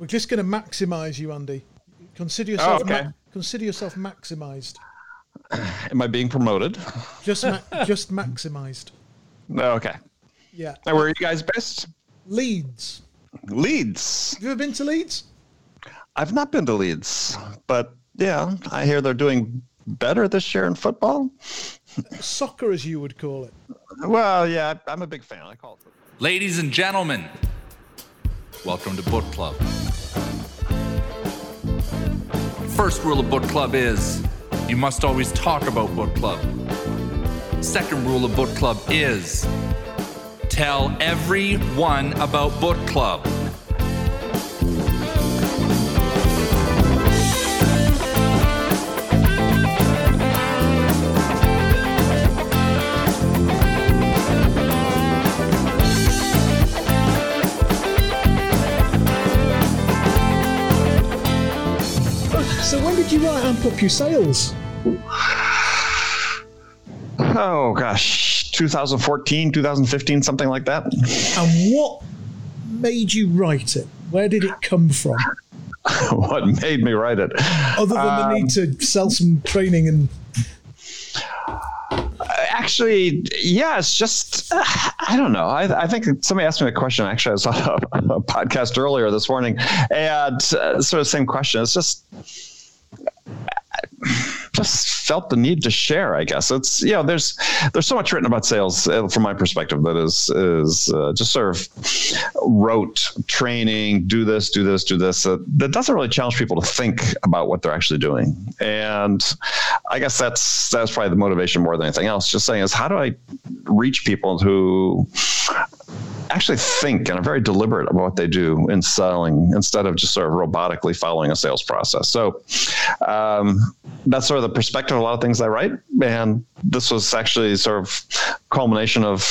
We're just going to maximise you, Andy. Consider oh, yourself Oh, okay. ma- consider yourself maximised. Am I being promoted? Just ma- just maximised. Okay. Yeah. Now, where are you guys based? Leeds. Leeds. Have you ever been to Leeds? I've not been to Leeds, but yeah, I hear they're doing better this year in football. Soccer, as you would call it. Well, yeah, I'm a big fan. I call it. football. Ladies and gentlemen, welcome to Book Club. First rule of Book Club is you must always talk about Book Club. Second rule of Book Club is tell everyone about Book Club. So when did you write Amp Up Your Sales? Oh gosh, 2014, 2015, something like that. And what made you write it? Where did it come from? what made me write it? Other than the need to sell some training and Actually, yeah, it's just uh, I don't know. I, I think somebody asked me a question. Actually, I saw a, a podcast earlier this morning, and uh, sort of same question. It's just just felt the need to share. I guess it's you know there's there's so much written about sales uh, from my perspective that is is uh, just sort of rote training. Do this, do this, do this. Uh, that doesn't really challenge people to think about what they're actually doing. And I guess that's that's probably the motivation more than anything else. Just saying is how do I reach people who actually think and are very deliberate about what they do in selling instead of just sort of robotically following a sales process. So um, that's sort of the perspective of a lot of things I write. And this was actually sort of culmination of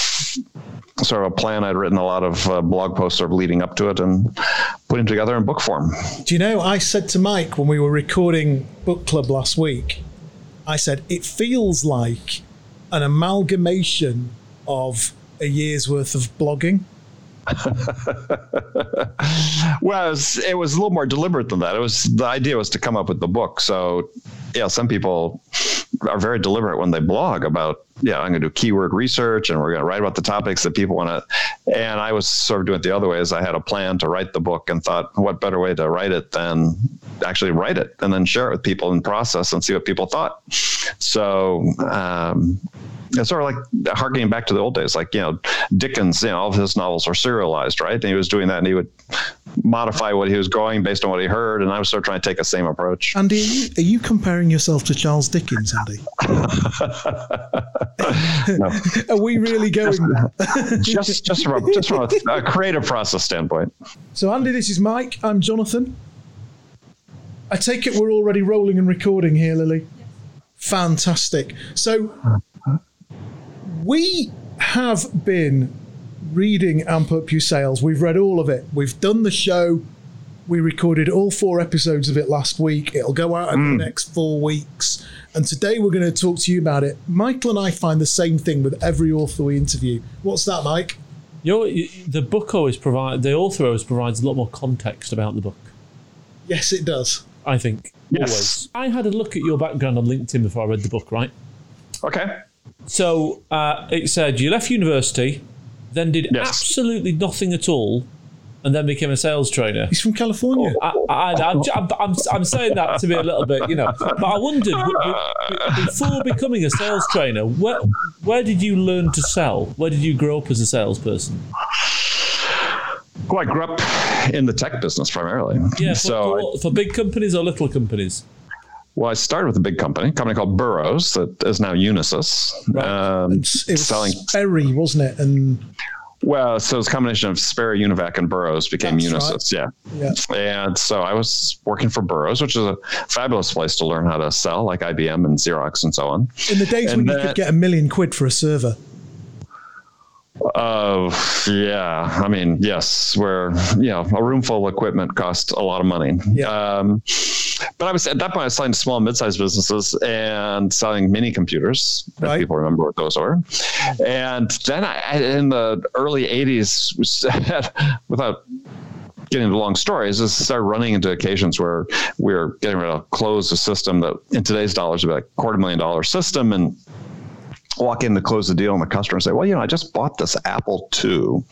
sort of a plan I'd written a lot of uh, blog posts sort of leading up to it and putting together in book form. Do you know, I said to Mike when we were recording Book Club last week, I said, it feels like an amalgamation of a year's worth of blogging. well, it was, it was a little more deliberate than that. It was the idea was to come up with the book. So, yeah, some people are very deliberate when they blog about, yeah, I'm going to do keyword research and we're going to write about the topics that people want to. And I was sort of doing it the other way. Is I had a plan to write the book and thought, what better way to write it than actually write it and then share it with people in process and see what people thought. So. Um, it's sort of like harkening back to the old days, like you know Dickens. You know, all of his novels were serialized, right? And he was doing that, and he would modify what he was going based on what he heard. And I was sort of trying to take the same approach. Andy, are you, are you comparing yourself to Charles Dickens, Andy? Are we really going there? just, just from a, just from a, a creative process standpoint. So, Andy, this is Mike. I'm Jonathan. I take it we're already rolling and recording here, Lily. Fantastic. So, we have been reading Amp Up Your Sales. We've read all of it. We've done the show. We recorded all four episodes of it last week. It'll go out in the mm. next four weeks. And today we're going to talk to you about it. Michael and I find the same thing with every author we interview. What's that, Mike? You know, the book always provide the author always provides a lot more context about the book. Yes, it does. I think. Yes. Always. I had a look at your background on LinkedIn before I read the book, right? Okay. So uh, it said you left university, then did Yes. absolutely nothing at all, and then became a sales trainer. He's from California. I, I, I'm, I'm, I'm, I'm saying that to be a little bit, you know. But I wondered, w- w- before becoming a sales trainer, where, where did you learn to sell? Where did you grow up as a salesperson? Well, I grew up in the tech business primarily. Yeah, for, so I- for, for big companies or little companies? Well, I started with a big company, a company called Burroughs, that is now Unisys. Um, It's- it was selling. Sperry, wasn't it? And Well, so it's a combination of Sperry, Univac, and Burroughs became That's Unisys. Yeah. yeah, And so I was working for Burroughs, which is a fabulous place to learn how to sell, like IBM and Xerox and so on. in the days when And you could get a million quid for a server. Oh, yeah. I mean, yes, where, you know, a room full of equipment costs a lot of money. Yeah. Um, but I was at that point, I was selling to small mid-sized businesses and selling mini computers. Right. people remember what those were. And then I, in the early 80s, without getting into long stories, is start running into occasions where we're getting ready to close a system that in today's dollars like a quarter million dollar system and walk in to close the deal and the customer and say, well, you know, I just bought this Apple II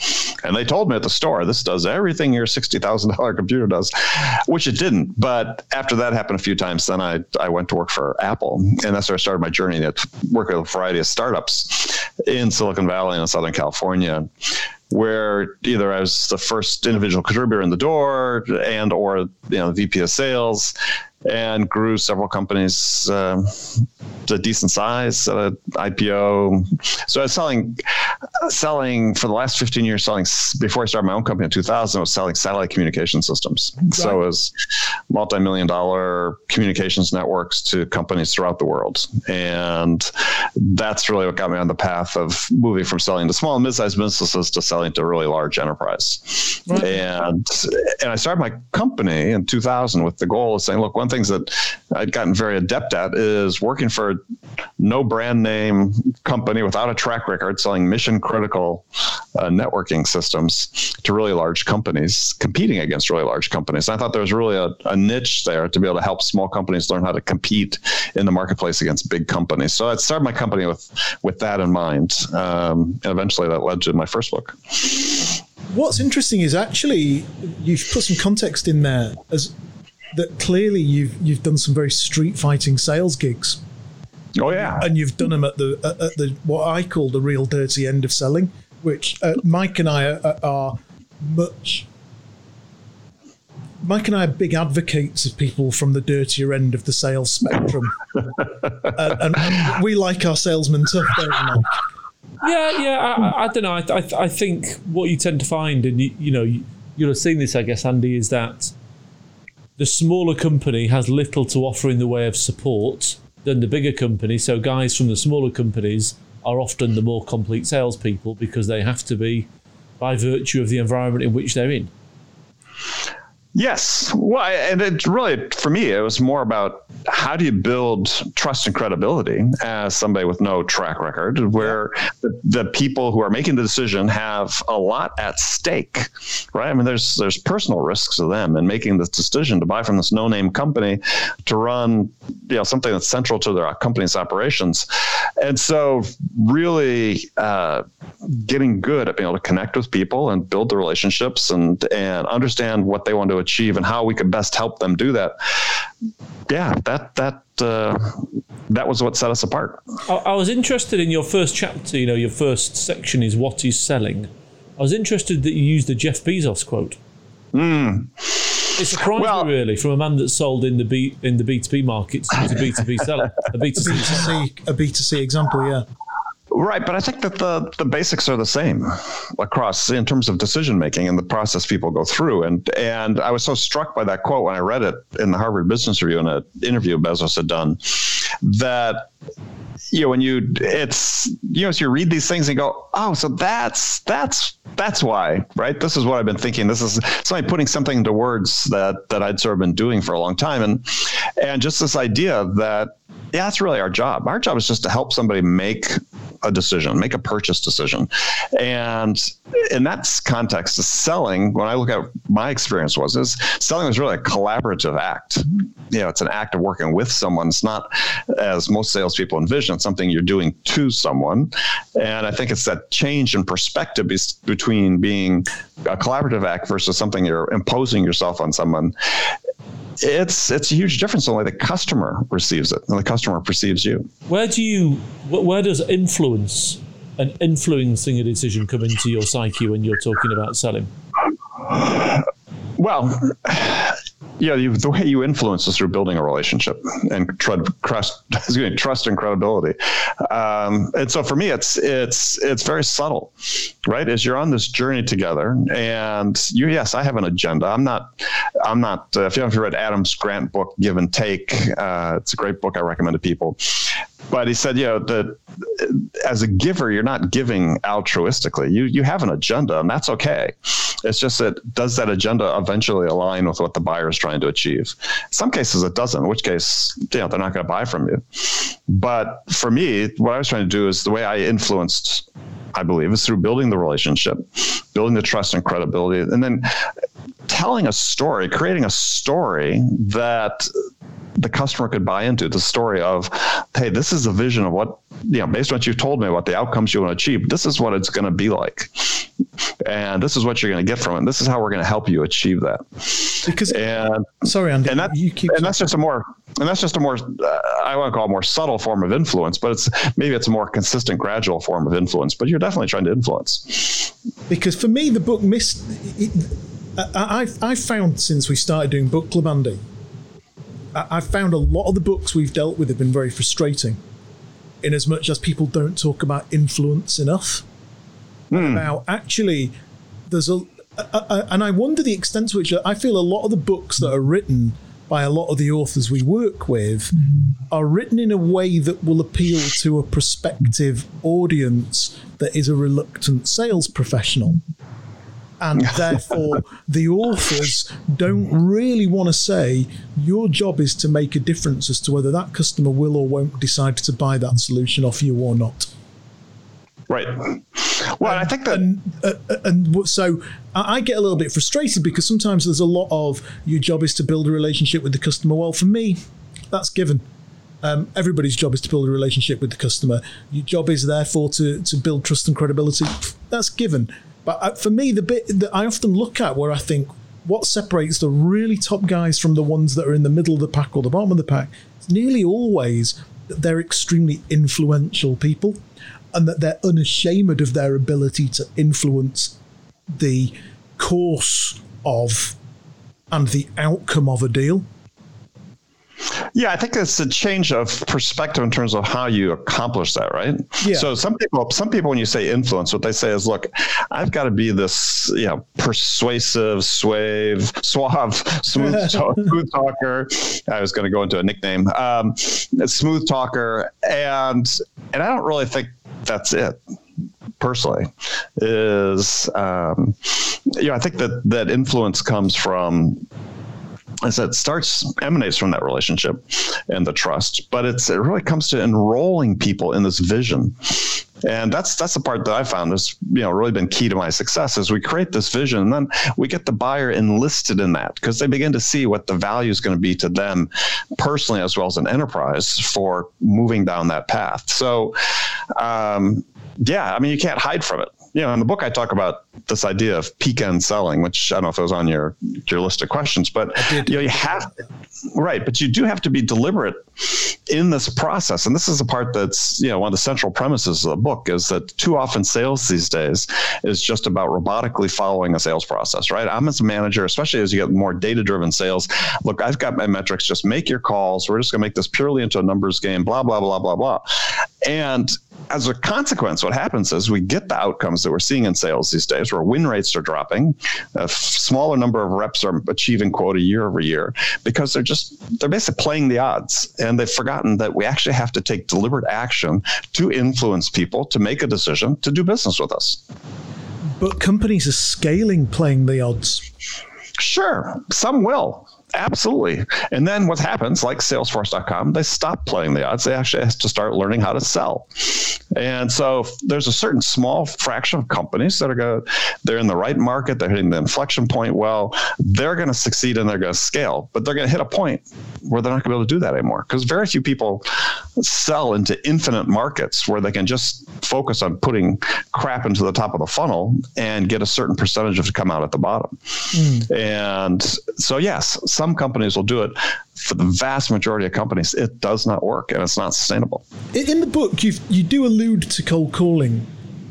and they told me at the store, this does everything your $60,000 computer does, which it didn't. But after that happened a few times, then I, I went to work for Apple. And that's where I started my journey to work with a variety of startups in Silicon Valley and in Southern California where either I was the first individual contributor in the door and or you know VP of sales and grew several companies uh, to decent size at an IPO. So I was selling, selling for the last 15 years, selling before I started my own company in 2000, I was selling satellite communication systems. Right. So it was multi-million dollar communications networks to companies throughout the world. And that's really what got me on the path of moving from selling to small and mid-sized businesses to selling to really large enterprise. Right. And, and I started my company in 2000 with the goal of saying, look, one thing things that I'd gotten very adept at is working for no brand name company without a track record selling mission critical uh, networking systems to really large companies, competing against really large companies. And I thought there was really a, a niche there to be able to help small companies learn how to compete in the marketplace against big companies. So I started my company with with that in mind, um, and eventually that led to my first book. What's interesting is actually you've put some context in there as that clearly you've you've done some very street fighting sales gigs. Oh yeah, and you've done them at the at the what I call the real dirty end of selling, which uh, Mike and I are, are much. Mike and I are big advocates of people from the dirtier end of the sales spectrum, uh, and we like our salesmen tough, don't we, Yeah, yeah. I, I don't know. I, I, I, think what you tend to find, and you, you know, you, you'll have seen this, I guess, Andy, is that the smaller company has little to offer in the way of support than the bigger company. So guys from the smaller companies are often the more complete salespeople because they have to be by virtue of the environment in which they're in. Yes. Well, and it really, for me, it was more about how do you build trust and credibility as somebody with no track record, where the, the, people who are making the decision have a lot at stake, right? I mean, there's there's personal risks to them in making this decision to buy from this no-name company to run, you know, something that's central to their company's operations, and so really uh, getting good at being able to connect with people and build the relationships and and understand what they want to achieve and how we can best help them do that. Yeah, that that uh, that was what set us apart. I, I was interested in your first chapter. You know, your first section is what is selling. I was interested that you used the Jeff Bezos quote. Mm. It surprised well, me really from a man that sold in the B in the B two B markets to B two B seller, a B two C a B two C example, yeah. Right, but I think that the the basics are the same across in terms of decision making and the process people go through. And and I was so struck by that quote when I read it in the Harvard Business Review in an interview Bezos had done that you know when you it's you know so you read these things and go oh so that's that's that's why right this is what i've been thinking this is somebody putting something into words that that i'd sort of been doing for a long time and and just this idea that yeah that's really our job our job is just to help somebody make a decision, make a purchase decision. And in that context, selling, when I look at my experience was, is selling was really a collaborative act. You know, it's an act of working with someone. It's not as most salespeople envision, it's something you're doing to someone. And I think it's that change in perspective between being a collaborative act versus something you're imposing yourself on someone it's it's a huge difference in the way the customer receives it and the customer perceives you. Where do you where does influence and influencing a decision come into your psyche when you're talking about selling? Well, yeah, the way you influence is through building a relationship and trust, trust and credibility. Um, and so for me, it's it's it's very subtle, right? As you're on this journey together, and you, yes, I have an agenda. I'm not, I'm not. Uh, if you haven't read Adam's Grant book, Give and Take, uh, it's a great book I recommend to people. But he said, you know, that as a giver, you're not giving altruistically. You you have an agenda, and that's okay. It's just that does that agenda eventually align with what the buyer is trying to achieve? In some cases, it doesn't. In which case, you know, they're not going to buy from you. But for me, what I was trying to do is the way I influenced I believe, is through building the relationship, building the trust and credibility, and then telling a story, creating a story that the customer could buy into the story of, hey, this is a vision of what, you know, based on what you've told me about the outcomes you want to achieve, this is what it's going to be like. And this is what you're going to get from it. This is how we're going to help you achieve that. Because, And sorry, Andy, and that you keep and that's just a more and that's just a more uh, I want to call it a more subtle form of influence, but it's maybe it's a more consistent, gradual form of influence. But you're definitely trying to influence. because for me the book missed it, I, I've, I've found since we started doing book club andy I- i've found a lot of the books we've dealt with have been very frustrating in as much as people don't talk about influence enough. Hmm. About actually there's a, a, a and i wonder the extent to which i feel a lot of the books that are written by a lot of the authors we work with mm-hmm. are written in a way that will appeal to a prospective audience that is a reluctant sales professional. And therefore, the authors don't really want to say your job is to make a difference as to whether that customer will or won't decide to buy that solution off you or not. Right. Well, I think that and uh, and so I I get a little bit frustrated because sometimes there's a lot of your job is to build a relationship with the customer. Well, for me, that's given. Um, everybody's job is to build a relationship with the customer. Your job is therefore to to build trust and credibility. That's given. But uh, for me, the bit that I often look at where I think what separates the really top guys from the ones that are in the middle of the pack or the bottom of the pack is nearly always that they're extremely influential people and that they're unashamed of their ability to influence the course of and the outcome of a deal. Yeah, I think it's a change of perspective in terms of how you accomplish that, right? Yeah. So some people, some people, when you say influence, what they say is, "Look, I've got to be this, you know, persuasive, suave, suave, smooth, talk, smooth talker." I was going to go into a nickname, um, a smooth talker, and and I don't really think that's it personally is um, you know i think that that influence comes from I said, starts emanates from that relationship and the trust, but it's it really comes to enrolling people in this vision, and that's that's the part that I found has you know really been key to my success. Is we create this vision, and then we get the buyer enlisted in that because they begin to see what the value is going to be to them personally as well as an enterprise for moving down that path. So, um, yeah, I mean you can't hide from it you know, in the book, I talk about this idea of peak end selling, which I don't know if it was on your your list of questions, but you know, you have right, but you do have to be deliberate in this process, and this is the part that's you know one of the central premises of the book is that too often sales these days is just about robotically following a sales process, right? I'm as a manager, especially as you get more data driven sales. Look, I've got my metrics. Just make your calls. We're just going to make this purely into a numbers game. Blah blah blah blah blah, and as a consequence, what happens is we get the outcomes that we're seeing in sales these days, where win rates are dropping, a smaller number of reps are achieving quota year over year because they're just they're basically playing the odds, and they've forgotten that we actually have to take deliberate action to influence people to make a decision to do business with us. But companies are scaling playing the odds. Sure, some will. Absolutely. And then what happens, like Salesforce.com, they stop playing the odds. They actually have to start learning how to sell. And so there's a certain small fraction of companies that are going they're in the right market, they're hitting the inflection point well, they're going to succeed and they're going to scale, but they're going to hit a point where they're not going to be able to do that anymore because very few people sell into infinite markets where they can just focus on putting crap into the top of the funnel and get a certain percentage of it come out at the bottom. Hmm. And so, yes, some companies will do it. For the vast majority of companies, it does not work and it's not sustainable. In the book, you you do allude to cold calling.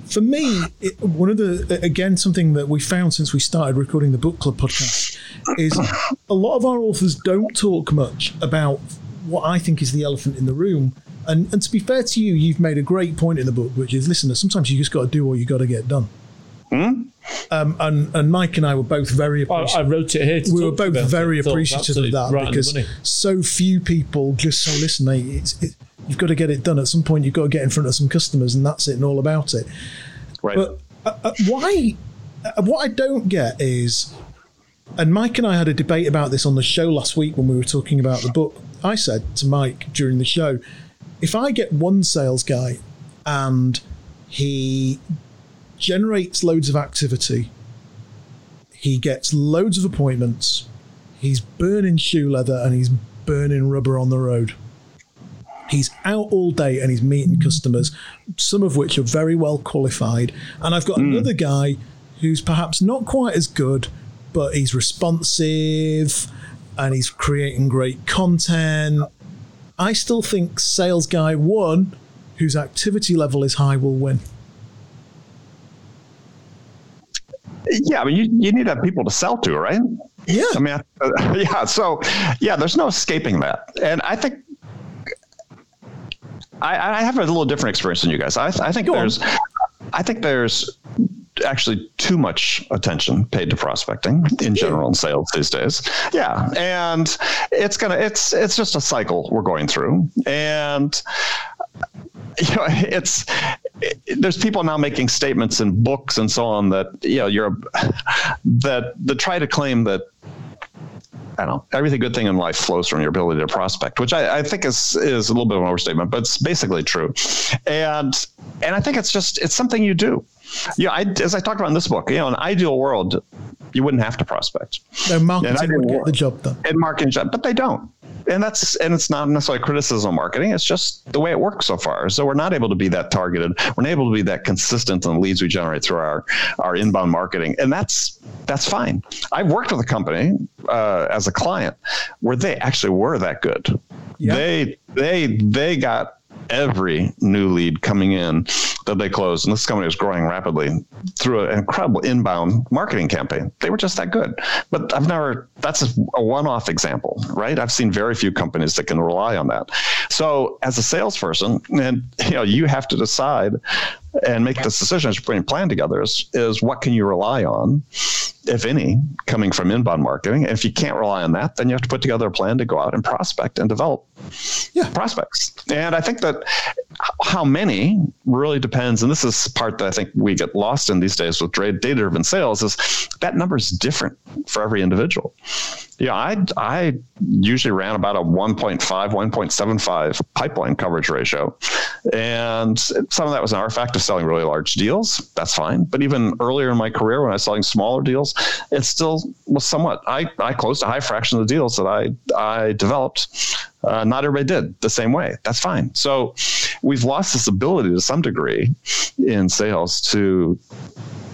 For me, it, one of the again something that we found since we started recording the book club podcast is a lot of our authors don't talk much about what I think is the elephant in the room. And and to be fair to you, you've made a great point in the book, which is listen, sometimes you just got to do what you got to get done. Hmm? Um, and and Mike and I were both very I, appreciative I wrote it here. To we were both about very it. Appreciative of that right because so few people just so "Listen, mate, it's, it, you've got to get it done at some point. You've got to get in front of some customers, and that's it, and all about it." Right. But uh, uh, why? Uh, what I don't get is, and Mike and I had a debate about this on the show last week when we were talking about the book. I said to Mike during the show, if I get one sales guy and he generates loads of activity, he gets loads of appointments. He's burning shoe leather and he's burning rubber on the road. He's out all day and he's meeting customers, some of which are very well qualified. And I've got hmm. another guy who's perhaps not quite as good, but he's responsive and he's creating great content. I still think sales guy one, whose activity level is high, will win. Yeah, I mean, you, you need to have people to sell to, right? Yeah. I mean, uh, yeah. So, yeah, there's no escaping that. And I think I, I have a little different experience than you guys. I, I think Go on. there's, I think there's actually too much attention paid to prospecting in general in sales these days. Yeah, and it's gonna, it's it's just a cycle we're going through, and you know, it's it, there's people now making statements in books and so on that you know you're that that try to claim that I don't know. Everything good thing in life flows from your ability to prospect, which I, I think is is a little bit of an overstatement, but it's basically true. And and I think it's just it's something you do. Yeah, I, as I talked about in this book, you know, in an ideal world, you wouldn't have to prospect No, And I marketing would get the job done. and marketing job, but they don't. And that's and it's not necessarily criticism of marketing. It's just the way it works so far. So we're not able to be that targeted. We're not able to be that consistent in the leads we generate through our our inbound marketing, and that's that's fine. I've worked with a company uh, as a client where they actually were that good. Yeah. They they they got every new lead coming in that they closed, and this company was growing rapidly through an incredible inbound marketing campaign. They were just that good. But I've never. That's a, a one-off example, right? I've seen very few companies that can rely on that. So, as a salesperson, and you know, you have to decide and make this decision as you're putting a plan together is, is what can you rely on, if any, coming from inbound marketing. And if you can't rely on that, then you have to put together a plan to go out and prospect and develop Yeah. prospects. And I think that how many really depends. And this is part that I think we get lost in these days with data driven sales is that number is different for every individual. Yeah, I I usually ran about a 1.5, 1.75 pipeline coverage ratio. And some of that was an artifact of selling really large deals. That's fine. But even earlier in my career, when I was selling smaller deals, it still was somewhat. I, I closed a high fraction of the deals that I, I developed. Uh, not everybody did the same way. That's fine. So we've lost this ability to some degree in sales to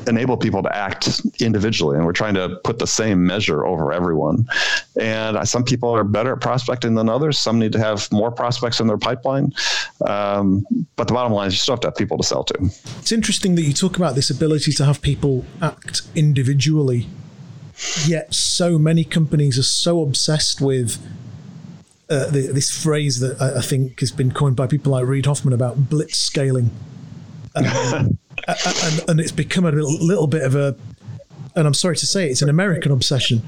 enable people to act individually and we're trying to put the same measure over everyone and some people are better at prospecting than others some need to have more prospects in their pipeline um, but the bottom line is you still have to have people to sell to It's interesting that you talk about this ability to have people act individually, yet so many companies are so obsessed with uh, the, this phrase that I, I think has been coined by people like Reid Hoffman about blitz scaling. Um, and, and it's become a little, little bit of a, and I'm sorry to say, it's an American obsession.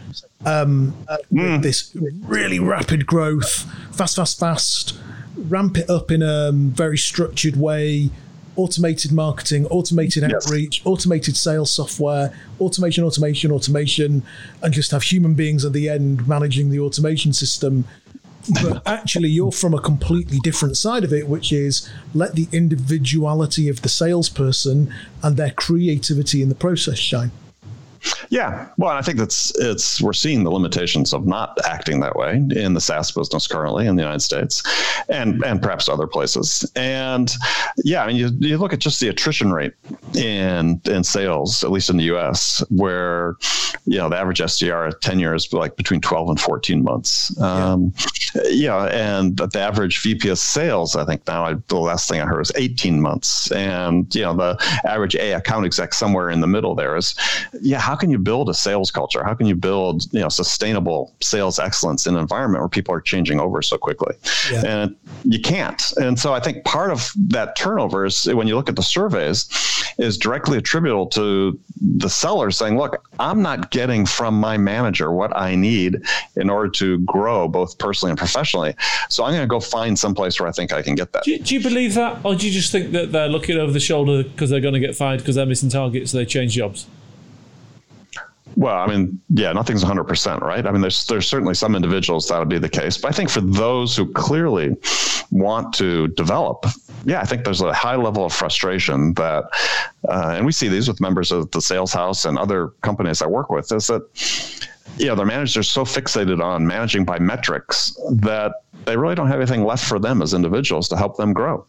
Um, with this really rapid growth, fast, fast, fast, ramp it up in a um, very structured way, automated marketing, automated Yes. outreach, automated sales software, automation, automation, automation, and just have human beings at the end managing the automation system. But actually, you're from a completely different side of it, which is let the individuality of the salesperson and their creativity in the process shine. Yeah, well, and I think that's it's we're seeing the limitations of not acting that way in the SaaS business currently in the United States, and and perhaps other places. And yeah, I mean, you, you look at just the attrition rate in in sales, at least in the U.S., where you know the average SDR at ten years, like between twelve and fourteen months. Um, yeah, and the average VP of sales, I think now I, the last thing I heard was eighteen months, and you know the average A account exec somewhere in the middle there is, yeah, how can you build a sales culture? How can you build you know sustainable sales excellence in an environment where people are changing over so quickly? Yeah. And you can't. And so I think part of that turnover is when you look at the surveys, is directly attributable to the seller saying, "Look, I'm not getting from my manager what I need in order to grow both personally and professionally. So I'm going to go find someplace where I think I can get that." Do you, do you believe that, or do you just think that they're looking over the shoulder because they're going to get fired because they're missing targets, so they change jobs? Well, I mean, yeah, nothing's 100%, right? I mean, there's there's certainly some individuals that'll be the case, but I think for those who clearly want to develop, yeah, I think there's a high level of frustration that, uh, and we see these with members of the sales house and other companies I work with, is that you know, their managers are so fixated on managing by metrics that they really don't have anything left for them as individuals to help them grow.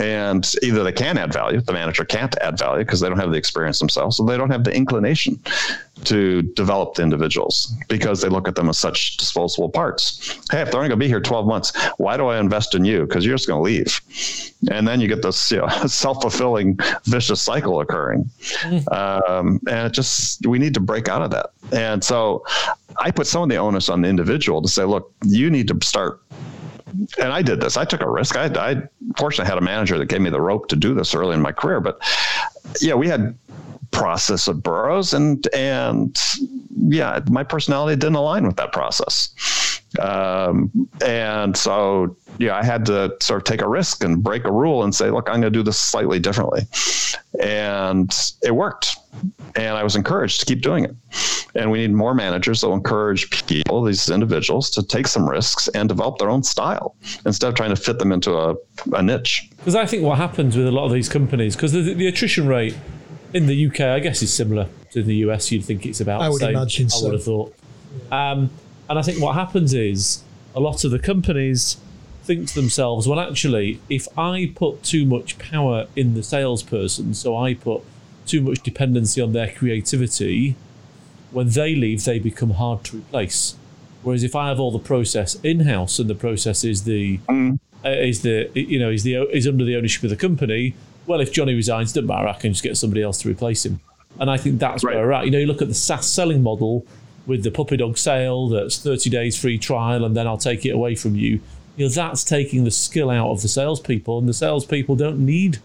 And either they can add value, the manager can't add value because they don't have the experience themselves, so they don't have the inclination to develop the individuals because they look at them as such disposable parts. Hey, if they're only going to be here 12 months, why do I invest in you? Because you're just going to leave. And then you get this you know, self fulfilling vicious cycle occurring. Um, and it just, we need to break out of that. And so I put some of the onus on the individual to say, look, you need to start and I did this. I took a risk. I, I fortunately had a manager that gave me the rope to do this early in my career. But yeah, we had process at Burroughs, and and yeah, my personality didn't align with that process. Um, and so yeah, I had to sort of take a risk and break a rule and say, look, I'm going to do this slightly differently, and it worked. And I was encouraged to keep doing it. And we need more managers that will encourage people, these individuals, to take some risks and develop their own style instead of trying to fit them into a, a niche. Because I think what happens with a lot of these companies, because the, the attrition rate in the UK, I guess, is similar to the US. You'd think it's about I would the same. imagine I so. would have thought. Um, and I think what happens is a lot of the companies think to themselves, well, actually, if I put too much power in the salesperson, so I put too much dependency on their creativity, when they leave, they become hard to replace. Whereas if I have all the process in house and the process is the uh, is the you know is the is under the ownership of the company, well, if Johnny resigns, doesn't matter. I can just get somebody else to replace him. And I think that's Right. where we're at. You know, you look at the SaaS selling model with the puppy dog sale that's 30 days free trial and then I'll take it away from you. You know, that's taking the skill out of the salespeople, and the salespeople don't need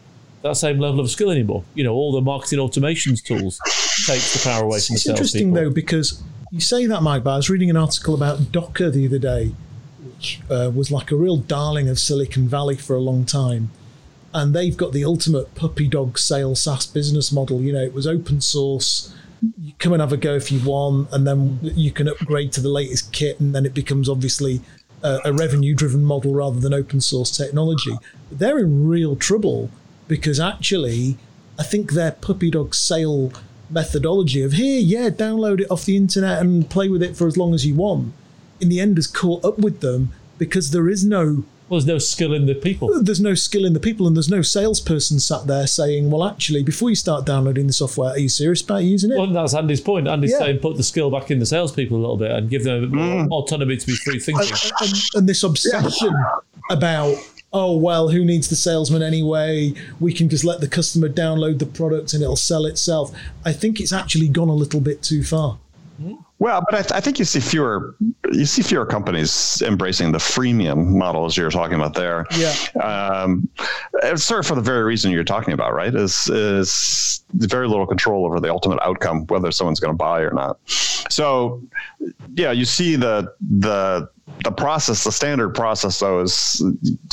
that same level of skill anymore. You know, all the marketing automations tools takes the power away from the It's interesting though because you say that, Mike. But I was reading an article about Docker the other day, which uh, was like a real darling of Silicon Valley for a long time, and they've got the ultimate puppy dog sale SaaS business model. You know, it was open source. You come and have a go if you want, and then you can upgrade to the latest kit, and then it becomes obviously a, a revenue-driven model rather than open source technology. But they're in real trouble because actually, I think their puppy dog sale methodology of here, yeah, download it off the internet and play with it for as long as you want, in the end has caught up with them because there is no Well, there's no skill in the people. there's no skill in the people and there's no salesperson sat there saying, well, actually, before you start downloading the software, are you serious about using it? Well, that's Andy's point. Andy's Yeah. saying put the skill back in the salespeople a little bit and give them Mm. autonomy to be free thinking. and, and, and this obsession about oh well who needs the salesman anyway we can just let the customer download the product and it'll sell itself i think it's actually gone a little bit too far Well, but I, th- I think you see fewer you see fewer companies embracing the freemium model as you're talking about there. Yeah. Um, sort of for the very reason you're talking about, right? Is is very little control over the ultimate outcome, whether someone's going to buy or not. So, yeah, you see the the the process, the standard process, though, is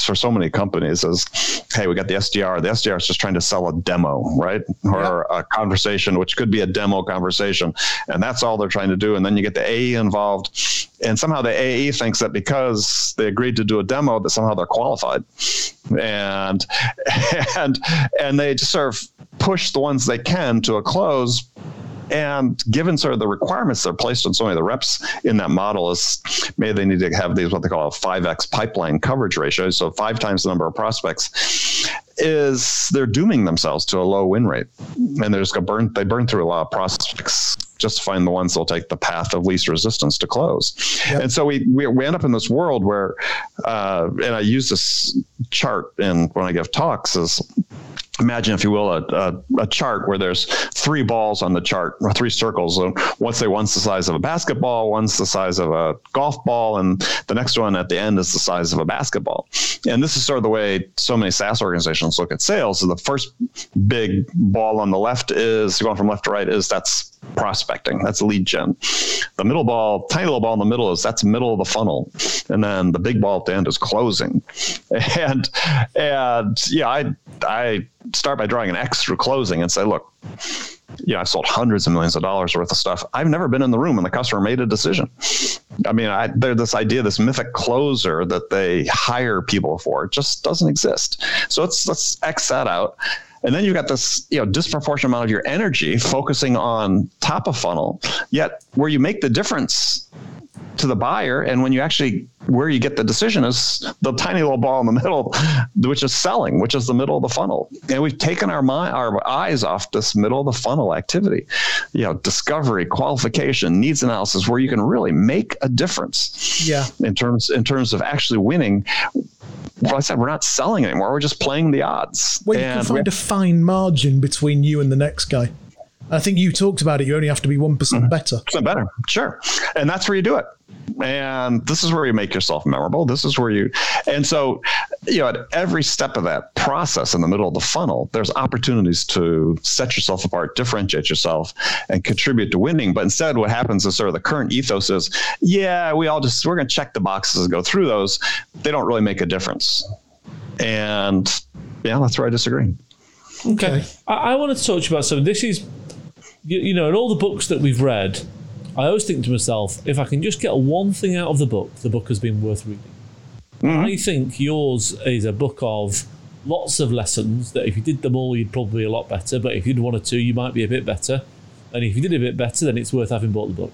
for so many companies is, hey, we got the SDR. The SDR is just trying to sell a demo, right, or a conversation, which could be a demo conversation, and that's all they're trying to do. And then you get the AE involved, and somehow the AE thinks that because they agreed to do a demo, that somehow they're qualified, and and and they just sort of push the ones they can to a close and given sort of the requirements that are placed on so many of the reps in that model is maybe they need to have these what they call a 5x pipeline coverage ratio. So five times the number of prospects is they're dooming themselves to a low win rate. And they're just gonna burn they burn through a lot of prospects just to find the ones that'll take the path of least resistance to close. And so we, we we end up in this world where uh, and I use this chart in when I give talks is imagine, if you will, a, a, a chart where there's three balls on the chart, or three circles. And once they one's the size of a basketball, one's the size of a golf ball, and the next one at the end is the size of a basketball. And this is sort of the way so many SaaS organizations look at sales. So the first big ball on the left is going from left to right is that's prospecting, that's lead gen. The middle ball, tiny little ball in the middle is that's middle of the funnel, and then the big ball at the end is closing. And and yeah, I I start by drawing an X through closing and say, look, you know, I've sold hundreds of millions of dollars worth of stuff. I've never been in the room when the customer made a decision. I mean, I, there's this idea, this mythic closer that they hire people for, it just doesn't exist. So let's let's X that out. And then you've got this, you know, disproportionate amount of your energy focusing on top of funnel. Yet where you make the difference to the buyer. And when you actually, where you get the decision is the tiny little ball in the middle, which is selling, which is the middle of the funnel. And we've taken our mind, our eyes off this middle of the funnel activity, you know, discovery, qualification, needs analysis, where you can really make a difference. Yeah. In terms, in terms of actually winning. Well, I said we're not selling anymore. We're just playing the odds. Well, you can find a fine margin between you and the next guy. I think you talked about it. You only have to be one mm-hmm. better. Percent better, sure. And that's where you do it and this is where you make yourself memorable this is where you and so you know at every step of that process in the middle of the funnel there's opportunities to set yourself apart differentiate yourself and contribute to winning but instead what happens is sort of the current ethos is yeah we all just we're going to check the boxes and go through those they don't really make a difference and yeah that's where i disagree okay, okay. I, I want to talk to you about something this is you, you know in all the books that we've read I always think to myself, if I can just get one thing out of the book, the book has been worth reading. Mm-hmm. I think yours is a book of lots of lessons that if you did them all, you'd probably be a lot better. But if you did one or two, you might be a bit better. And if you did a bit better, then it's worth having bought the book.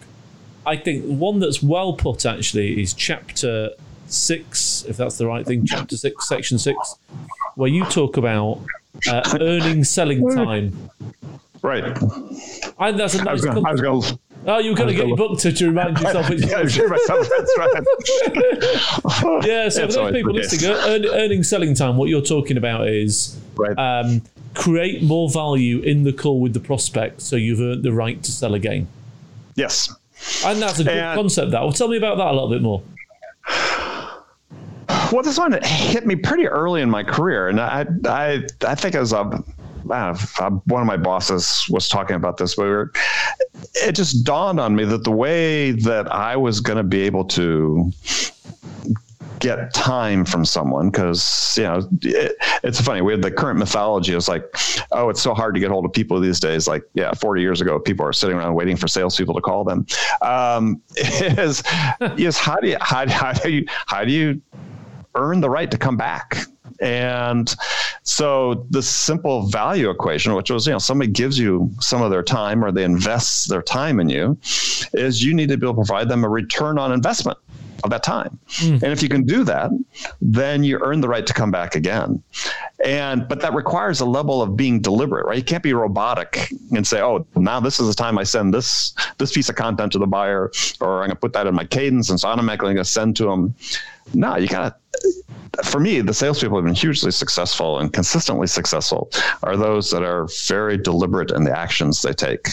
I think one that's well put actually is chapter six, if that's the right thing, chapter six, section six, where you talk about uh, earning selling time. Right. I, that's a nice I was going to Oh, you were going to get your book to, to remind yourself. yeah, myself, that's right. yeah, so for those people listening, earn, earning selling time, what you're talking about is right. um, create more value in the call with the prospect so you've earned the right to sell again. Yes. And that's a good and, concept, that. Well, tell me about that a little bit more. Well, this one hit me pretty early in my career, and I, I, I think as a one of my bosses was talking about this, but we were, it just dawned on me that the way that I was going to be able to get time from someone because you know it, it's funny we have the current mythology is like oh it's so hard to get hold of people these days like yeah 40 years ago people are sitting around waiting for salespeople to call them. Um, is is how do you how, how do you how do you earn the right to come back and so the simple value equation, which was, you know, somebody gives you some of their time or they invest their time in you, is you need to be able to provide them a return on investment of that time. Mm. And if you can do that, then you earn the right to come back again. And but that requires a level of being deliberate, right? You can't be robotic and say, "Oh, now this is the time I send this this piece of content to the buyer, or I'm going to put that in my cadence, and so automatically going to send to them." No, you got to for me, the salespeople have been hugely successful and consistently successful are those that are very deliberate in the actions they take.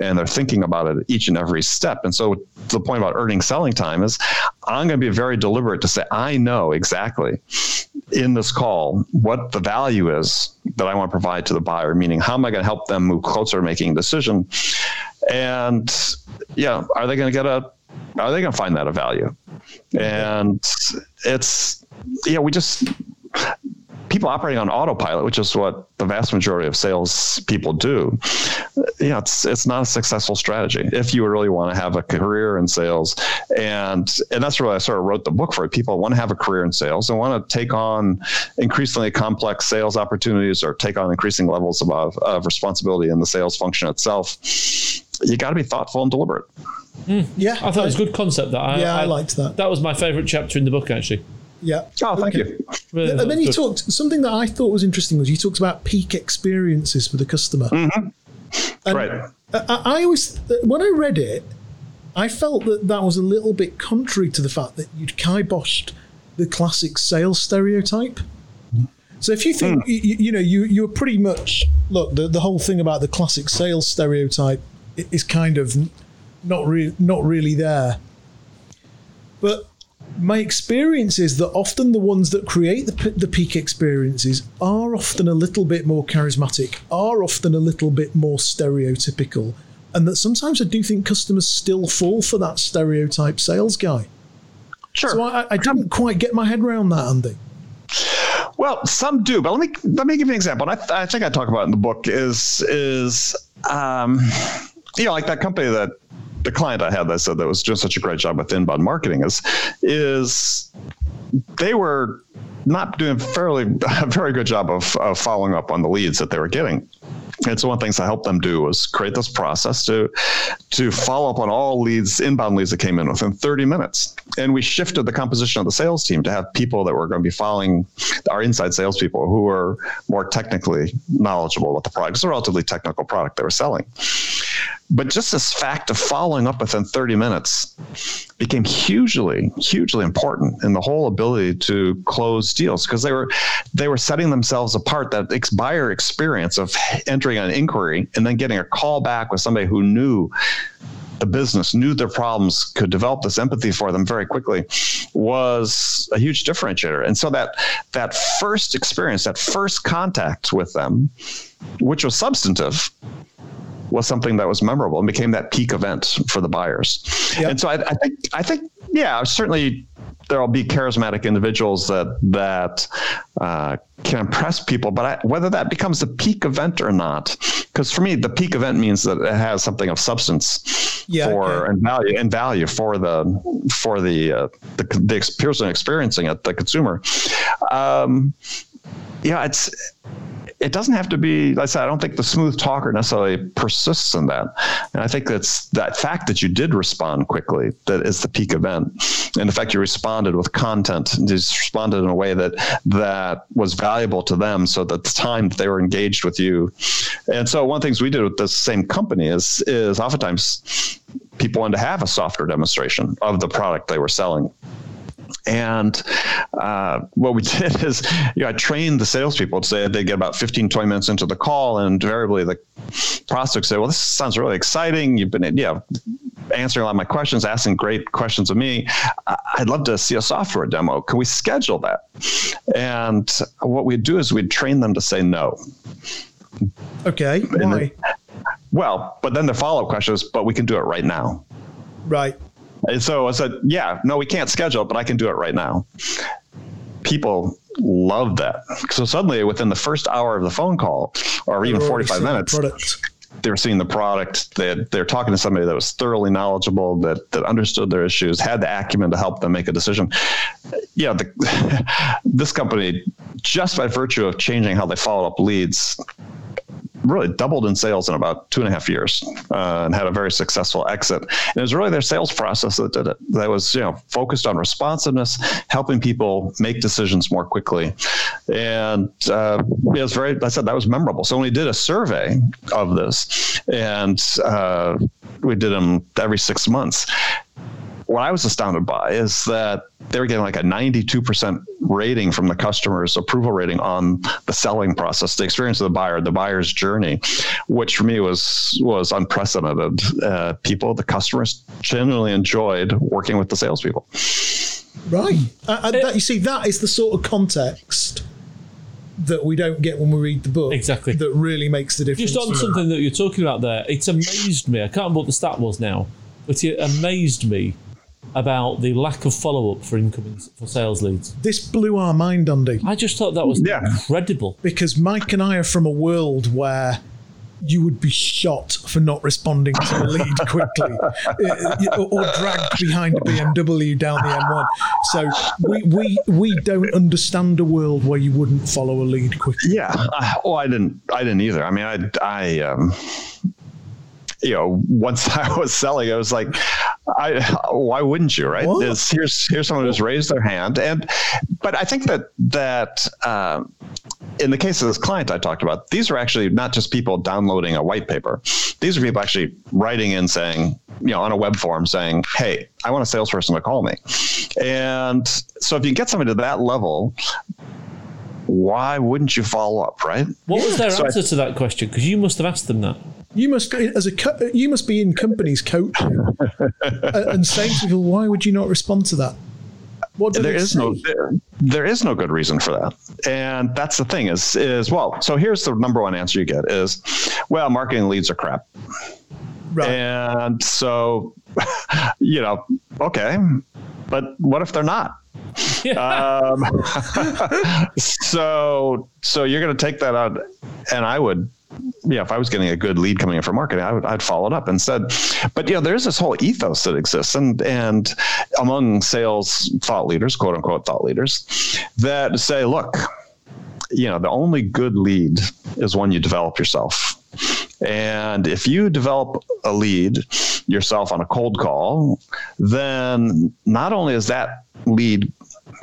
And they're thinking about it each and every step. And so the point about earning selling time is I'm going to be very deliberate to say, I know exactly in this call what the value is that I want to provide to the buyer, meaning how am I going to help them move closer to making a decision? And yeah, are they going to get a are they going to find that a value? And it's yeah, we just people operating on autopilot, which is what the vast majority of sales people do, you know, it's it's not a successful strategy if you really want to have a career in sales. And and that's why I sort of wrote the book for it. People want to have a career in sales and want to take on increasingly complex sales opportunities or take on increasing levels of, of responsibility in the sales function itself. You got to be thoughtful and deliberate. Mm, yeah, I thought it was a good concept. That I, yeah, I, I liked that. That was my favourite chapter in the book, actually. Yeah. Oh, thank okay. you. Really and then he talked something that I thought was interesting was you talked about peak experiences for the customer. Mm-hmm. right. I, I always when I read it, I felt that that was a little bit contrary to the fact that you'd kiboshed the classic sales stereotype. So if you think mm. you, you, know you you're pretty much look the, the whole thing about the classic sales stereotype is kind of not really not really there. But my experience is that often the ones that create the, the peak experiences are often a little bit more charismatic, are often a little bit more stereotypical, and that sometimes I do think customers still fall for that stereotype sales guy. Sure. So I, I didn't quite get my head around that, Andy. Well, some do, but let me let me give you an example. And I, I think I talk about in the book is is um, you know like that company that the client I had that said that was doing such a great job with inbound marketing is is they were not doing fairly a very good job of, of following up on the leads that they were getting. And so one of the things I helped them do was create this process to to follow up on all leads, inbound leads that came in within 30 minutes. And we shifted the composition of the sales team to have people that were going to be following our inside salespeople who were more technically knowledgeable about the product. It's a relatively technical product they were selling. But just this fact of following up within 30 minutes became hugely, hugely important in the whole ability to close deals because they were they were setting themselves apart. That ex- buyer experience of entering an inquiry and then getting a call back with somebody who knew the business, knew their problems, could develop this empathy for them very quickly, was a huge differentiator. And so that that first experience, that first contact with them, which was substantive, was something that was memorable and became that peak event for the buyers. Yep. And so I, I, think I think yeah, I certainly there'll be charismatic individuals that that uh, can impress people, but I, whether that becomes a peak event or not, because for me the peak event means that it has something of substance yeah, for okay. and value and value for the for the uh, the, the person experiencing it, the consumer. Um, yeah, it's it doesn't have to be, like I said, I don't think the smooth talker necessarily persists in that. And I think that's that fact that you did respond quickly that is the peak event. And the fact you responded with content, you responded in a way that that was valuable to them so that the time that they were engaged with you. And so one of the things we did with this same company is is oftentimes people wanted to have a software demonstration of the product they were selling. And uh, what we did is, you know, I trained the salespeople to say they get about 15, 20 minutes into the call, and invariably the prospects say, "Well, this sounds really exciting. You've been, yeah." answering a lot of my questions, asking great questions of me. I'd love to see a software demo. Can we schedule that? And what we'd do is we'd train them to say no. Okay. Why? Then, well, but then the follow up question is, but we can do it right now. Right. And so I said, yeah, no, we can't schedule it, but I can do it right now. People love that. So suddenly, within the first hour of the phone call, or even 45 minutes, they're seeing the product. They they're talking to somebody that was thoroughly knowledgeable, that that understood their issues, had the acumen to help them make a decision. Yeah, the, this company, just by virtue of changing how they follow up leads, really doubled in sales in about two and a half years uh, and had a very successful exit. And it was really their sales process that did it. That was you know focused on responsiveness, helping people make decisions more quickly, and uh, it was very. I said that was memorable. So when we did a survey of this, and uh, we did them every six months, what I was astounded by is that they were getting like a 92% rating from the customer's approval rating on the selling process, the experience of the buyer, the buyer's journey, which for me was was unprecedented. Uh, people, the customers, genuinely enjoyed working with the salespeople. Right, uh, that, you see, that is the sort of context that we don't get when we read the book. Exactly. That really makes the difference. Just on something that. that you're talking about there, it's amazed me. I can't remember what the stat was now, but it amazed me about the lack of follow up for incoming for sales leads. This blew our mind, Andy. I just thought that was yeah. incredible. Because Mike and I are from a world where you would be shot for not responding to a lead quickly uh, or dragged behind a BMW down the M1. So we, we, we don't understand a world where you wouldn't follow a lead quickly. Yeah. Uh, well, I didn't, I didn't either. I mean, I, I, um, you know, once I was selling, I was like, I, why wouldn't you, right? here's here's someone who's raised their hand, and but I think that that um, in the case of this client I talked about, these are actually not just people downloading a white paper. These are people actually writing in saying, you know, on a web form saying, "Hey, I want a salesperson to call me," and so if you get somebody to that level, why wouldn't you follow up, right? What was their so answer I, to that question? Because you must have asked them that. You must, as a, you must be in companies coaching and saying to people, "Why would you not respond to that?" What there is say? no there, there is no good reason for that, and that's the thing is is well. So here's the number one answer you get is, well, marketing leads are crap. Right. And so, you know, okay, but what if they're not? um, so so you're going to take that out, and I would yeah, if I was getting a good lead coming in for marketing, I would I'd follow it up said, but you know, there's this whole ethos that exists, and and among sales thought leaders, quote unquote thought leaders, that say, look, you know, the only good lead is one you develop yourself. And if you develop a lead yourself on a cold call, then not only is that lead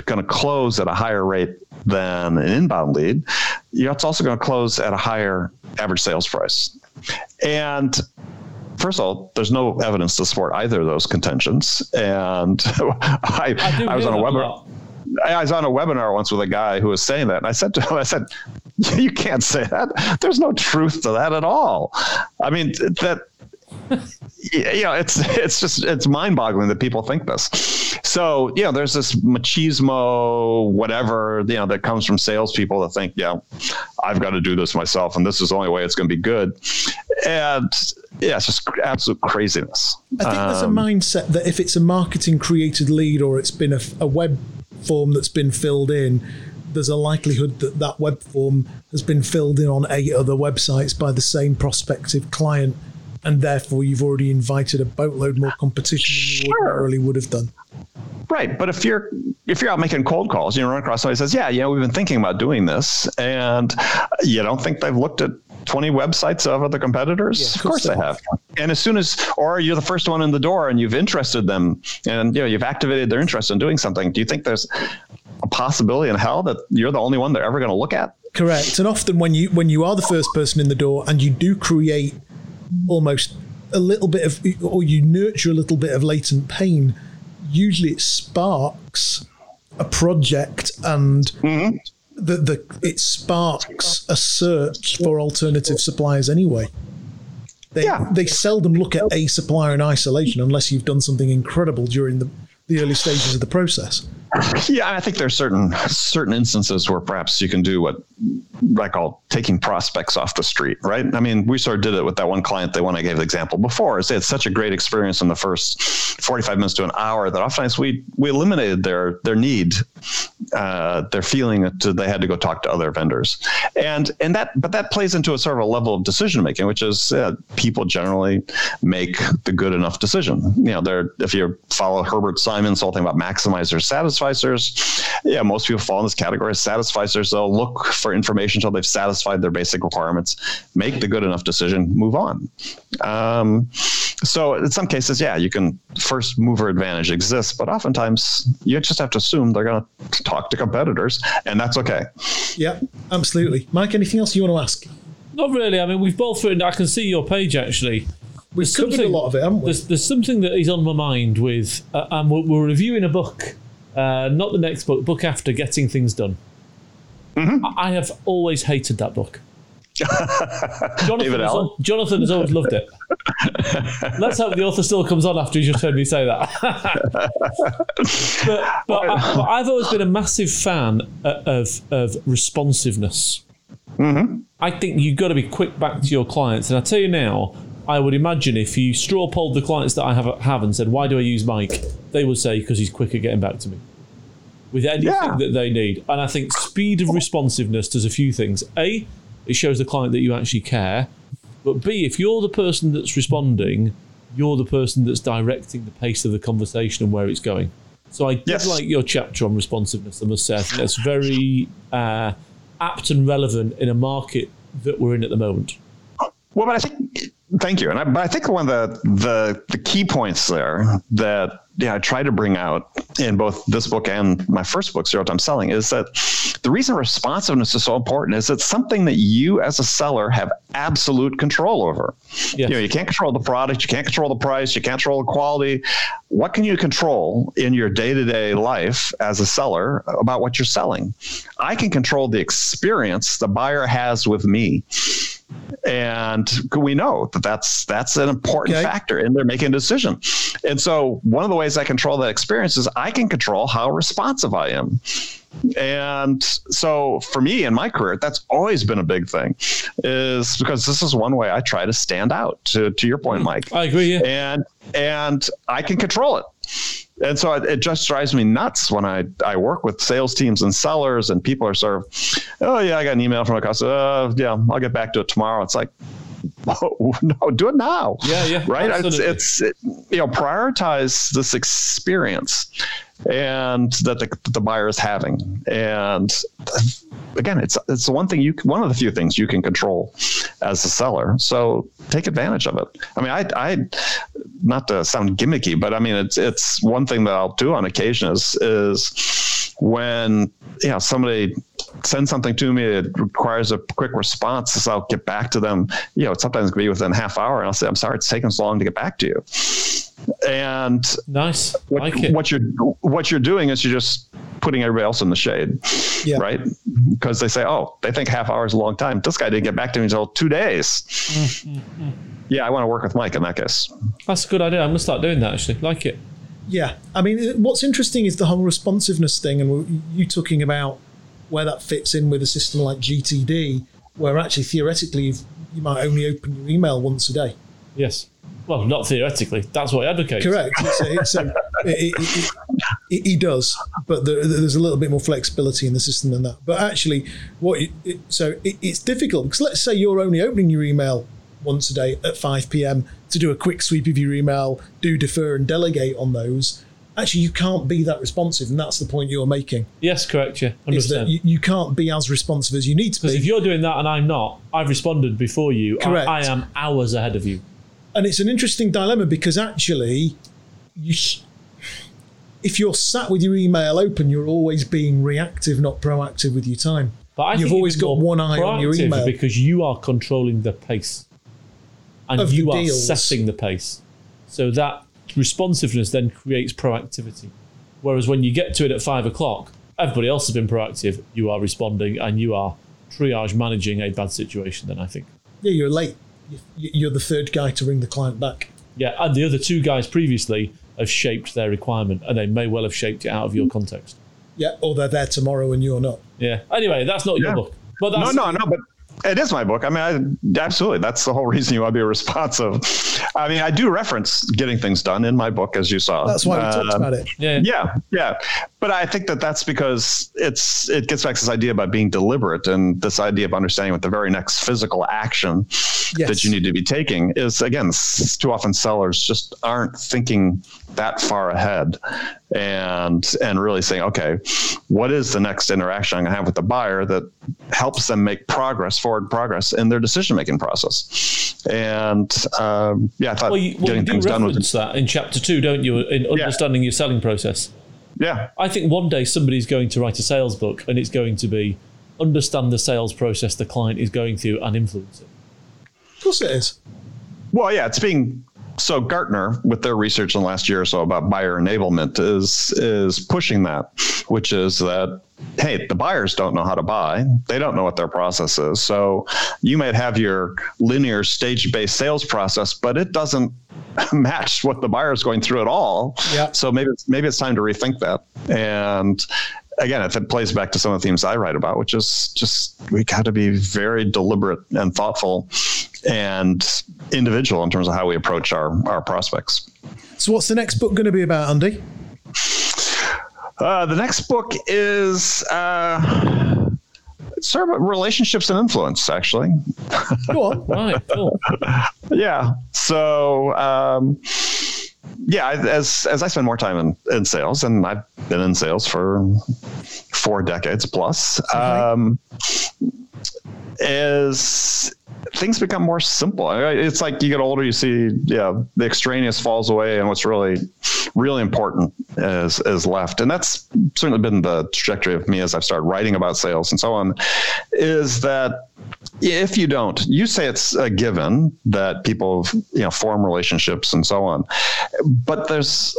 going to close at a higher rate than an inbound lead, it's also going to close at a higher average sales price. And first of all, there's no evidence to support either of those contentions. And I, I, I was on a webinar. I was on a webinar once with a guy who was saying that, and I said to him, "I said, you can't say that. There's no truth to that at all. I mean, that you know, it's it's just it's mind-boggling that people think this. So, you know, there's this machismo, whatever, you know, that comes from salespeople that think, yeah, I've got to do this myself, and this is the only way it's going to be good. And yeah, it's just absolute craziness. I think um, there's a um, mindset that if it's a marketing created lead or it's been a, a web form that's been filled in, there's a likelihood that that web form has been filled in on eight other websites by the same prospective client and therefore you've already invited a boatload more competition than you ordinarily would have done. Right, but if you're if you're out making cold calls, you run across somebody who says, "Yeah, yeah, we've been thinking about doing this," and you don't think they've looked at 20 websites of other competitors? Yeah, of course, they have. And as soon as, or you're the first one in the door and you've interested them and you know, you've activated their interest in doing something, do you think there's a possibility in hell that you're the only one they're ever going to look at? Correct. And often when you, when you are the first person in the door and you do create almost a little bit of, or you nurture a little bit of latent pain, usually it sparks a project and mm-hmm. the, the it sparks a search for alternative suppliers anyway. They, yeah. they seldom look at a supplier in isolation unless you've done something incredible during the, the early stages of the process. Yeah, I think there's certain certain instances where perhaps you can do what I call taking prospects off the street, right? I mean, we sort of did it with that one client, the one I gave the example before. Is they had such a great experience in the first 45 minutes to an hour that oftentimes we we eliminated their their need, uh, their feeling that they had to go talk to other vendors, and and that but that plays into a sort of a level of decision making, which is uh, people generally make the good enough decision. You know, they're if you follow Herbert Simon's whole thing about maximizer satisfaction satisficers. Yeah, most people fall in this category as satisficers. They'll look for information until they've satisfied their basic requirements, make the good enough decision, move on. Um, so in some cases, yeah, you can first mover advantage exists, but oftentimes you just have to assume they're going to talk to competitors, and that's okay. Yeah, absolutely. Mike, anything else you want to ask? Not really. I mean, we've both written. I can see your page actually. We've there's covered a lot of it, haven't we? There's, there's something that is on my mind with, uh, and we're, we're reviewing a book uh, not the next book, book after Getting Things Done. Mm-hmm. I have always hated that book. Jonathan, has, Jonathan has always loved it. Let's hope the author still comes on after you just heard me say that. but, but, I, have always been a massive fan of, of responsiveness. Mm-hmm. I think you've got to be quick back to your clients. And I tell you now, I would imagine if you straw polled the clients that I have, have and said, why do I use Mike? They would say, because he's quick at getting back to me with anything yeah. that they need. And I think speed of responsiveness does a few things. A, it shows the client that you actually care. But B, if you're the person that's responding, you're the person that's directing the pace of the conversation and where it's going. So I did yes. like your chapter on responsiveness, I must say. I think that's very uh, apt and relevant in a market that we're in at the moment. Well, but I think, thank you. And I, but I think one of the, the, the key points there that yeah, I try to bring out in both this book and my first book, Zero Time Selling, is that the reason responsiveness is so important is it's something that you as a seller have absolute control over. Yes. You know, you can't control the product, you can't control the price, you can't control the quality. What can you control in your day-to-day life as a seller about what you're selling? I can control the experience the buyer has with me and we know that that's that's an important okay. factor in their making a decision. And so one of the ways I control that experience is I can control how responsive I am. And so for me in my career, that's always been a big thing, is because this is one way I try to stand out. To to your point, Mike, I agree. Yeah. And and I can control it and so it, it, just drives me nuts when I, I work with sales teams and sellers and people are sort of, oh yeah, I got an email from a customer. Uh, yeah, I'll get back to it tomorrow. It's like, no, do it now. Yeah, yeah. Right. Absolutely. It's, it's it, you know, prioritize this experience and that the, the buyer is having. And again, it's it's the one thing you one of the few things you can control as a seller. So take advantage of it. I mean, I I not to sound gimmicky, but I mean it's it's one thing that I'll do on occasion is is when you know somebody sends something to me it requires a quick response so i'll get back to them you know sometimes it can be within half hour and i'll say i'm sorry it's taken so long to get back to you. And nice. what, like what you're what you're doing is you're just putting everybody else in the shade yeah. right? Because they say oh they think half hour is a long time. This guy didn't get back to me until two days. Mm-hmm. yeah i want to work with mike in that case. That's a good idea. I'm gonna start doing that actually. Like it yeah i mean uh, what's interesting is the whole responsiveness thing and you talking about where that fits in with a system like gtd where actually theoretically you might only open your email once a day yes well, not theoretically. That's what he advocates. Correct. It's it's a, it, it, it, he does, but there, there's a little bit more flexibility in the system than that. But actually, what so it's difficult because let's say you're only opening your email once a day at 5 p.m. to do a quick sweep of your email, do defer and delegate on those. Actually, you can't be that responsive, and that's the point you're making. Yes, correct. Yeah, 100%. is that you, you can't be as responsive as you need to be. Because if you're doing that and I'm not, I've responded before you. Correct. I, I am hours ahead of you and it's an interesting dilemma because actually, you sh- if you're sat with your email open, you're always being reactive, not proactive with your time. But I you've always got one eye on your email because you are controlling the pace, and of you are deals. setting the pace. So that responsiveness then creates proactivity. Whereas when you get to it at five o'clock, everybody else has been proactive. You are responding, and you are triage managing a bad situation. Then I think. Yeah, you're late you're the third guy to ring the client back. Yeah, and the other two guys previously have shaped their requirement, and they may well have shaped it out of your context. Yeah, or they're there tomorrow and you're not. Yeah. Anyway, that's not your book. But that's, no, no, no. But it is my book. I mean, I, absolutely. That's the whole reason you want to be responsive. I mean, I do reference getting things done in my book, as you saw. That's why we uh, talked about it. Yeah, yeah, yeah. But I think that that's because it's it gets back to this idea about being deliberate and this idea of understanding what the very next physical action yes. that you need to be taking is. Again, too often sellers just aren't thinking that far ahead and and really saying, okay, what is the next interaction I'm going to have with the buyer that helps them make progress, forward progress in their decision making process? And um, yeah, I thought well, you, well, getting you things done with that in chapter two, don't you? In understanding yeah. your selling process. Yeah, I think one day somebody's going to write a sales book, and it's going to be understand the sales process the client is going through and influence it. Of course, it is. Well, yeah, it's being so Gartner, with their research in the last year or so about buyer enablement, is is pushing that, which is that hey, the buyers don't know how to buy. They don't know what their process is. So you might have your linear stage based sales process, but it doesn't match what the buyer is going through at all. Yeah. So maybe it's, maybe it's time to rethink that. And again, if it plays back to some of the themes I write about, which is just we got to be very deliberate and thoughtful and individual in terms of how we approach our, our prospects. So, what's the next book going to be about, Andy? Uh, the next book is uh, sort of relationships and influence, actually. Go on. right, cool. Yeah. So, um, yeah, as as I spend more time in, in sales, and I've been in sales for four decades plus, um, is things become more simple. It's like you get older, you see, yeah, the extraneous falls away, and what's really, really important is is left. And that's certainly been the trajectory of me as I've started writing about sales and so on. Is that if you don't, you say it's a given that people, you know, form relationships and so on, but there's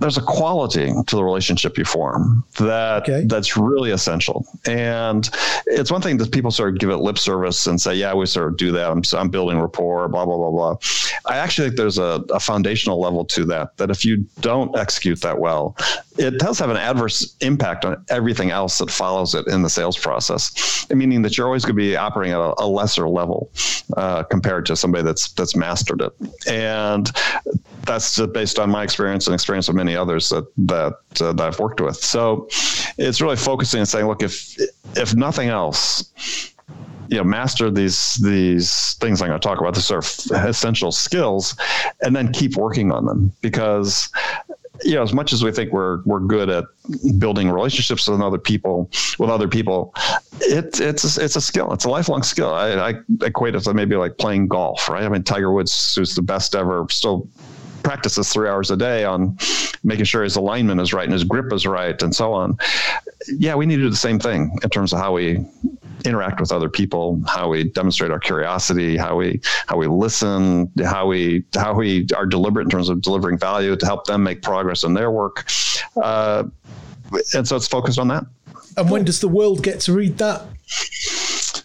there's a quality to the relationship you form that okay. that's really essential. And it's one thing that people sort of give it lip service and say, yeah, we sort of do that. I'm, I'm building rapport, blah, blah, blah, blah. I actually think there's a, a foundational level to that, that if you don't execute that well, it does have an adverse impact on everything else that follows it in the sales process, meaning that you're always going to be operating at a, a lesser level uh, compared to somebody that's that's mastered it. And that's just based on my experience and experience of many others that that, uh, that I've worked with. So it's really focusing and saying, look, if if nothing else, you know master these these things I'm going to talk about, the sort of essential skills, and then keep working on them. Because you know as much as we think we're we're good at building relationships with other people with other people it, it's a, it's a skill. It's a lifelong skill. I, I equate it to maybe like playing golf right? I mean tiger woods who's the best ever still practices three hours a day on making sure his alignment is right and his grip is right and so on. Yeah we need to do the same thing in terms of how we interact with other people, how we demonstrate our curiosity, how we how we listen, how we how we are deliberate in terms of delivering value to help them make progress in their work. Uh, and so it's focused on that. And when does the world get to read that?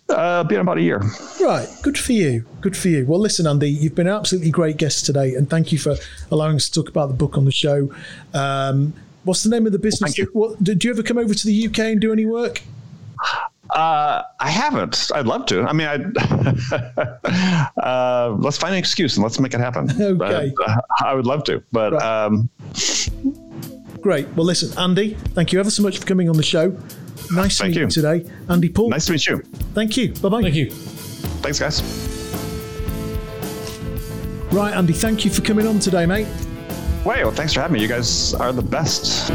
Uh, been about a year. Right. Good for you. Good for you. Well, listen, Andy, you've been an absolutely great guest today, and thank you for allowing us to talk about the book on the show. Um, what's the name of the business? Well, what, did you ever come over to the UK and do any work? Uh, I haven't. I'd love to. I mean, I uh, let's find an excuse and let's make it happen. Okay. Uh, I would love to, but Right. um, Great. Well, listen, Andy, thank you ever so much for coming on the show. Nice to meet you. you. today. Andy Paul, nice to meet you. thank you. Bye bye. Thank you. Thanks, guys. Right, Andy, thank you for coming on today, mate. Wait, well, thanks for having me. You guys are the best.